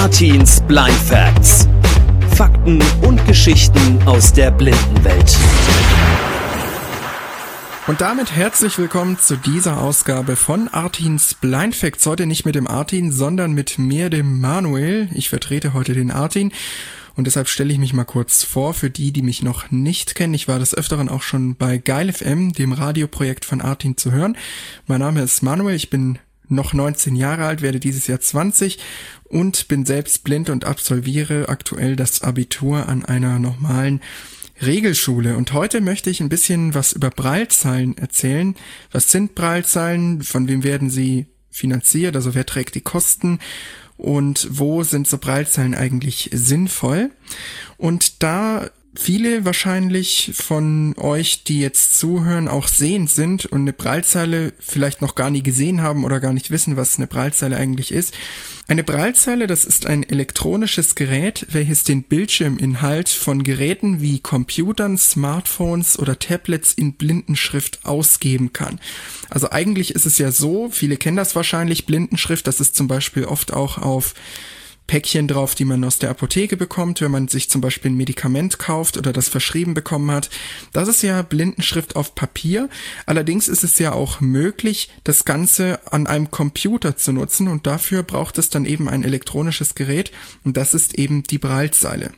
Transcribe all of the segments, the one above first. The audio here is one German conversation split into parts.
Artins Blind Facts. Fakten und Geschichten aus der Blindenwelt. Und damit herzlich willkommen zu dieser Ausgabe von Artins Blind Facts. Heute nicht mit dem Artin, sondern mit mir, dem Manuel. Ich vertrete heute den Artin. Und deshalb stelle ich mich mal kurz vor für die, die mich noch nicht kennen. Ich war des Öfteren auch schon bei Geil FM, dem Radioprojekt von Artin zu hören. Mein Name ist Manuel, ich bin noch 19 Jahre alt, werde dieses Jahr 20 und bin selbst blind und absolviere aktuell das Abitur an einer normalen Regelschule. Und heute möchte ich ein bisschen was über Braillezeilen erzählen. Was sind Braillezeilen? Von wem werden sie finanziert? Also wer trägt die Kosten? Und wo sind so Braillezeilen eigentlich sinnvoll? Und da viele wahrscheinlich von euch, die jetzt zuhören, auch sehend sind und eine Prallzeile vielleicht noch gar nie gesehen haben oder gar nicht wissen, was eine Prallzeile eigentlich ist. Eine Prallzeile, das ist ein elektronisches Gerät, welches den Bildschirminhalt von Geräten wie Computern, Smartphones oder Tablets in Blindenschrift ausgeben kann. Also eigentlich ist es ja so, viele kennen das wahrscheinlich, Blindenschrift, das ist zum Beispiel oft auch auf Päckchen drauf, die man aus der Apotheke bekommt, wenn man sich zum Beispiel ein Medikament kauft oder das verschrieben bekommen hat. Das ist ja Blindenschrift auf Papier. Allerdings ist es ja auch möglich, das Ganze an einem Computer zu nutzen und dafür braucht es dann eben ein elektronisches Gerät und das ist eben die Braillezeile.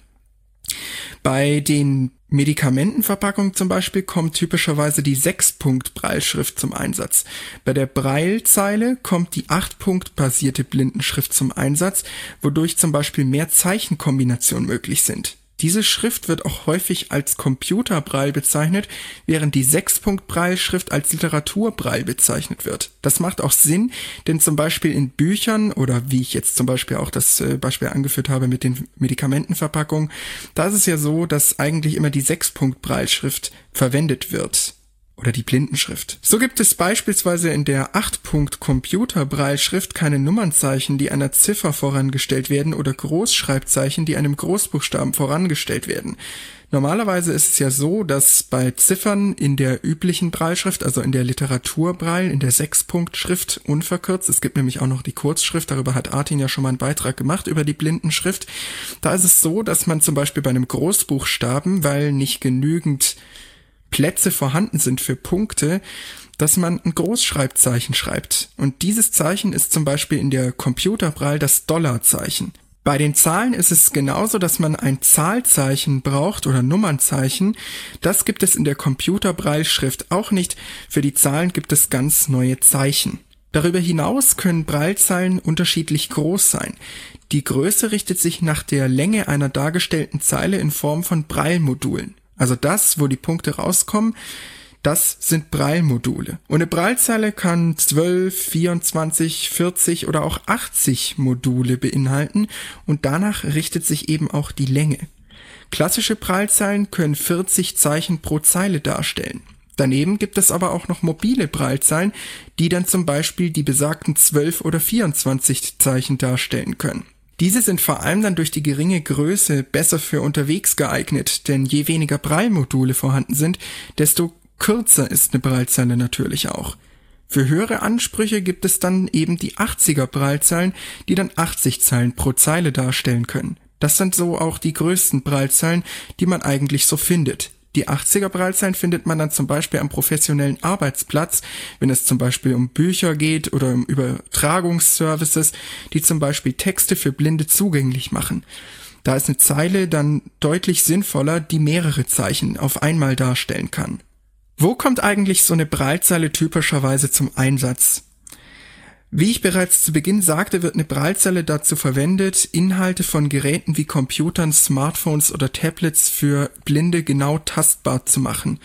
Bei den Medikamentenverpackungen zum Beispiel kommt typischerweise die 6-Punkt-Breilschrift zum Einsatz. Bei der Breilzeile kommt die 8-Punkt-basierte Blindenschrift zum Einsatz, wodurch zum Beispiel mehr Zeichenkombinationen möglich sind. Diese Schrift wird auch häufig als Computerbraille bezeichnet, während die Sechspunkt-Braille-Schrift als Literaturbraille bezeichnet wird. Das macht auch Sinn, denn zum Beispiel in Büchern oder wie ich jetzt zum Beispiel auch das äh, Beispiel angeführt habe mit den Medikamentenverpackungen, da ist es ja so, dass eigentlich immer die Sechspunkt-Braille-Schrift verwendet wird oder die Blindenschrift. So gibt es beispielsweise in der 8-Punkt-Computer-Brailleschrift keine Nummernzeichen, die einer Ziffer vorangestellt werden oder Großschreibzeichen, die einem Großbuchstaben vorangestellt werden. Normalerweise ist es ja so, dass bei Ziffern in der üblichen Brailleschrift, also in der Literaturbraille, in der 6-Punkt-Schrift unverkürzt, es gibt nämlich auch noch die Kurzschrift, darüber hat Artin ja schon mal einen Beitrag gemacht über die Blindenschrift, da ist es so, dass man zum Beispiel bei einem Großbuchstaben, weil nicht genügend Plätze vorhanden sind für Punkte, dass man ein Großschreibzeichen schreibt. Und dieses Zeichen ist zum Beispiel in der Computerbraille das Dollarzeichen. Bei den Zahlen ist es genauso, dass man ein Zahlzeichen braucht oder Nummernzeichen. Das gibt es in der Computerbraille-Schrift auch nicht. Für die Zahlen gibt es ganz neue Zeichen. Darüber hinaus können Braillezeilen unterschiedlich groß sein. Die Größe richtet sich nach der Länge einer dargestellten Zeile in Form von Braille-Modulen. Also das, wo die Punkte rauskommen, das sind Braille-Module. Und eine Braillezeile kann 12, 24, 40 oder auch 80 Module beinhalten und danach richtet sich eben auch die Länge. Klassische Braillezeilen können 40 Zeichen pro Zeile darstellen. Daneben gibt es aber auch noch mobile Braillezeilen, die dann zum Beispiel die besagten 12 oder 24 Zeichen darstellen können. Diese sind vor allem dann durch die geringe Größe besser für unterwegs geeignet, denn je weniger Braille-Module vorhanden sind, desto kürzer ist eine Braillezeile natürlich auch. Für höhere Ansprüche gibt es dann eben die 80er Braillezeilen, die dann 80 Zeilen pro Zeile darstellen können. Das sind so auch die größten Braillezeilen, die man eigentlich so findet. Die 80er Braillezeilen findet man dann zum Beispiel am professionellen Arbeitsplatz, wenn es zum Beispiel um Bücher geht oder um Übertragungsservices, die zum Beispiel Texte für Blinde zugänglich machen. Da ist eine Zeile dann deutlich sinnvoller, die mehrere Zeichen auf einmal darstellen kann. Wo kommt eigentlich so eine Braillezeile typischerweise zum Einsatz? Wie ich bereits zu Beginn sagte, wird eine Braillezelle dazu verwendet, Inhalte von Geräten wie Computern, Smartphones oder Tablets für Blinde genau tastbar zu machen.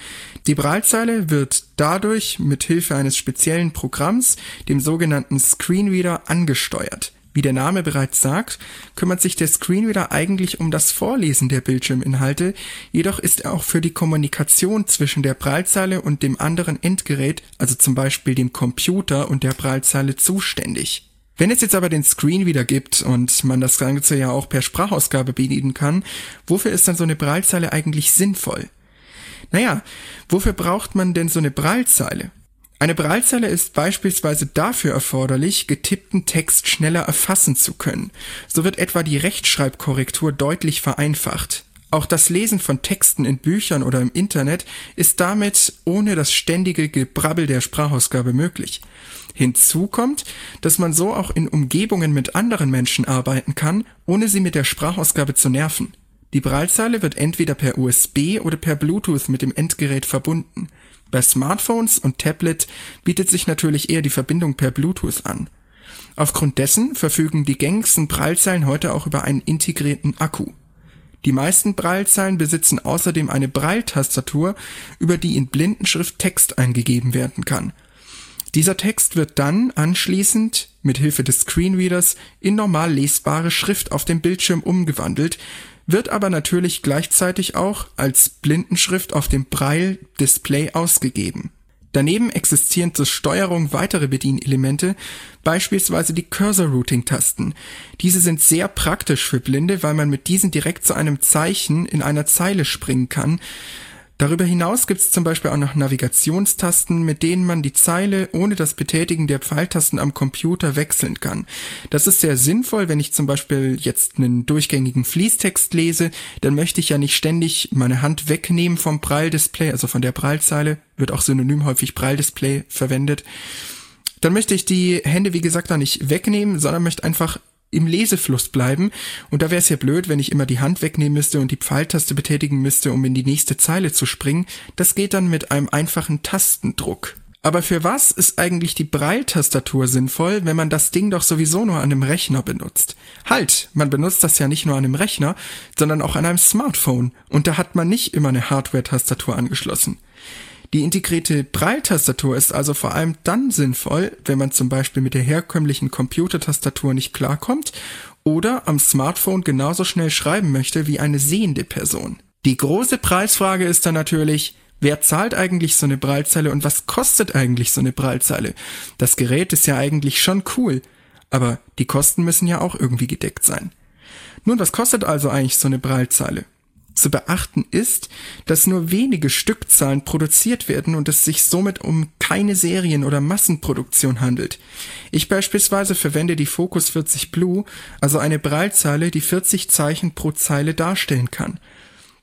Die Braillezeile wird dadurch mit Hilfe eines speziellen Programms, dem sogenannten Screenreader, angesteuert. Wie der Name bereits sagt, kümmert sich der Screenreader eigentlich um das Vorlesen der Bildschirminhalte, jedoch ist er auch für die Kommunikation zwischen der Prallzeile und dem anderen Endgerät, also zum Beispiel dem Computer und der Prallzeile zuständig. Wenn es jetzt aber den Screenreader gibt und man das Ganze ja auch per Sprachausgabe bedienen kann, wofür ist dann so eine Braillezeile eigentlich sinnvoll? Naja, wofür braucht man denn so eine Braillezeile? Eine Braillezeile ist beispielsweise dafür erforderlich, getippten Text schneller erfassen zu können. So wird etwa die Rechtschreibkorrektur deutlich vereinfacht. Auch das Lesen von Texten in Büchern oder im Internet ist damit ohne das ständige Gebrabbel der Sprachausgabe möglich. Hinzu kommt, dass man so auch in Umgebungen mit anderen Menschen arbeiten kann, ohne sie mit der Sprachausgabe zu nerven. Die Braillezeile wird entweder per USB oder per Bluetooth mit dem Endgerät verbunden. Bei Smartphones und Tablet bietet sich natürlich eher die Verbindung per Bluetooth an. Aufgrund dessen verfügen die gängigsten Braillezeilen heute auch über einen integrierten Akku. Die meisten Braillezeilen besitzen außerdem eine Braille-Tastatur, über die in Blindenschrift Text eingegeben werden kann. Dieser Text wird dann anschließend mit Hilfe des Screenreaders in normal lesbare Schrift auf dem Bildschirm umgewandelt, wird aber natürlich gleichzeitig auch als Blindenschrift auf dem Braille-Display ausgegeben. Daneben existieren zur Steuerung weitere Bedienelemente, beispielsweise die Cursor-Routing-Tasten. Diese sind sehr praktisch für Blinde, weil man mit diesen direkt zu einem Zeichen in einer Zeile springen kann, Darüber hinaus gibt es zum Beispiel auch noch Navigationstasten, mit denen man die Zeile ohne das Betätigen der Pfeiltasten am Computer wechseln kann. Das ist sehr sinnvoll, wenn ich zum Beispiel jetzt einen durchgängigen Fließtext lese, dann möchte ich ja nicht ständig meine Hand wegnehmen vom Braille-Display, also von der Braillezeile, wird auch synonym häufig Braille-Display verwendet. Dann möchte ich die Hände, wie gesagt, da nicht wegnehmen, sondern möchte einfach im Lesefluss bleiben. Und da wäre es ja blöd, wenn ich immer die Hand wegnehmen müsste und die Pfeiltaste betätigen müsste, um in die nächste Zeile zu springen. Das geht dann mit einem einfachen Tastendruck. Aber für was ist eigentlich die Braille-Tastatur sinnvoll, wenn man das Ding doch sowieso nur an einem Rechner benutzt? Halt, man benutzt das ja nicht nur an einem Rechner, sondern auch an einem Smartphone. Und da hat man nicht immer eine Hardware-Tastatur angeschlossen. Die integrierte Braille-Tastatur ist also vor allem dann sinnvoll, wenn man zum Beispiel mit der herkömmlichen Computertastatur nicht klarkommt oder am Smartphone genauso schnell schreiben möchte wie eine sehende Person. Die große Preisfrage ist dann natürlich, wer zahlt eigentlich so eine Braillezeile und was kostet eigentlich so eine Braillezeile? Das Gerät ist ja eigentlich schon cool, aber die Kosten müssen ja auch irgendwie gedeckt sein. Nun, was kostet also eigentlich so eine Braillezeile? Zu beachten ist, dass nur wenige Stückzahlen produziert werden und es sich somit um keine Serien- oder Massenproduktion handelt. Ich beispielsweise verwende die Focus 40 Blue, also eine Braillezeile, die 40 Zeichen pro Zeile darstellen kann.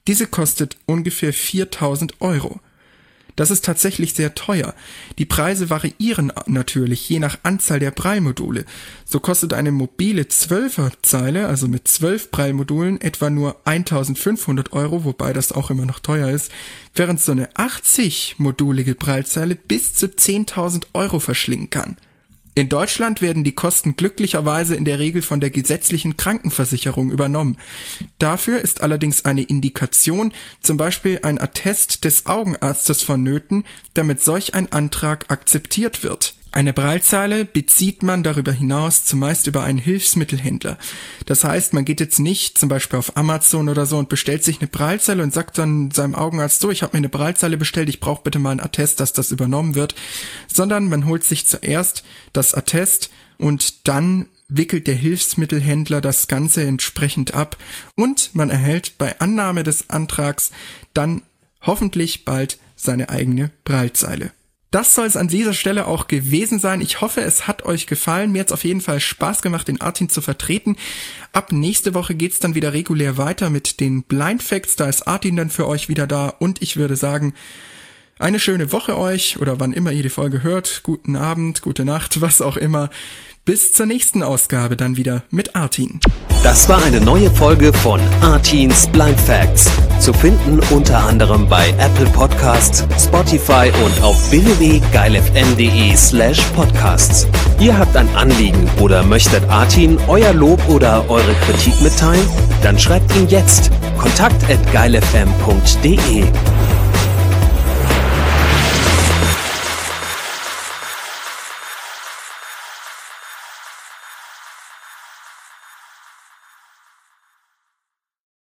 Diese kostet ungefähr 4000 Euro. Das ist tatsächlich sehr teuer. Die Preise variieren natürlich je nach Anzahl der Prallmodule. So kostet eine mobile 12er Zeile, also mit 12 Prallmodulen, etwa nur 1500 Euro, wobei das auch immer noch teuer ist, während so eine 80-modulige Prallzeile bis zu 10.000 Euro verschlingen kann. In Deutschland werden die Kosten glücklicherweise in der Regel von der gesetzlichen Krankenversicherung übernommen. Dafür ist allerdings eine Indikation, zum Beispiel ein Attest des Augenarztes vonnöten, damit solch ein Antrag akzeptiert wird. Eine Braillezeile bezieht man darüber hinaus zumeist über einen Hilfsmittelhändler. Das heißt, man geht jetzt nicht zum Beispiel auf Amazon oder so und bestellt sich eine Braillezeile und sagt dann seinem Augenarzt so, ich habe mir eine Braillezeile bestellt, ich brauche bitte mal ein Attest, dass das übernommen wird, sondern man holt sich zuerst das Attest und dann wickelt der Hilfsmittelhändler das Ganze entsprechend ab und man erhält bei Annahme des Antrags dann hoffentlich bald seine eigene Braillezeile. Das soll es an dieser Stelle auch gewesen sein. Ich hoffe, es hat euch gefallen. Mir hat es auf jeden Fall Spaß gemacht, den Artin zu vertreten. Ab nächste Woche geht's dann wieder regulär weiter mit den Blind Facts. Da ist Artin dann für euch wieder da. Und ich würde sagen, eine schöne Woche euch oder wann immer ihr die Folge hört. Guten Abend, gute Nacht, was auch immer. Bis zur nächsten Ausgabe dann wieder mit Artin. Das war eine neue Folge von Artins Blind Facts. Zu finden unter anderem bei Apple Podcasts, Spotify und auf www.geilfm.de slash podcasts. Ihr habt ein Anliegen oder möchtet Artin euer Lob oder eure Kritik mitteilen? Dann schreibt ihn jetzt kontakt at geilfm.de.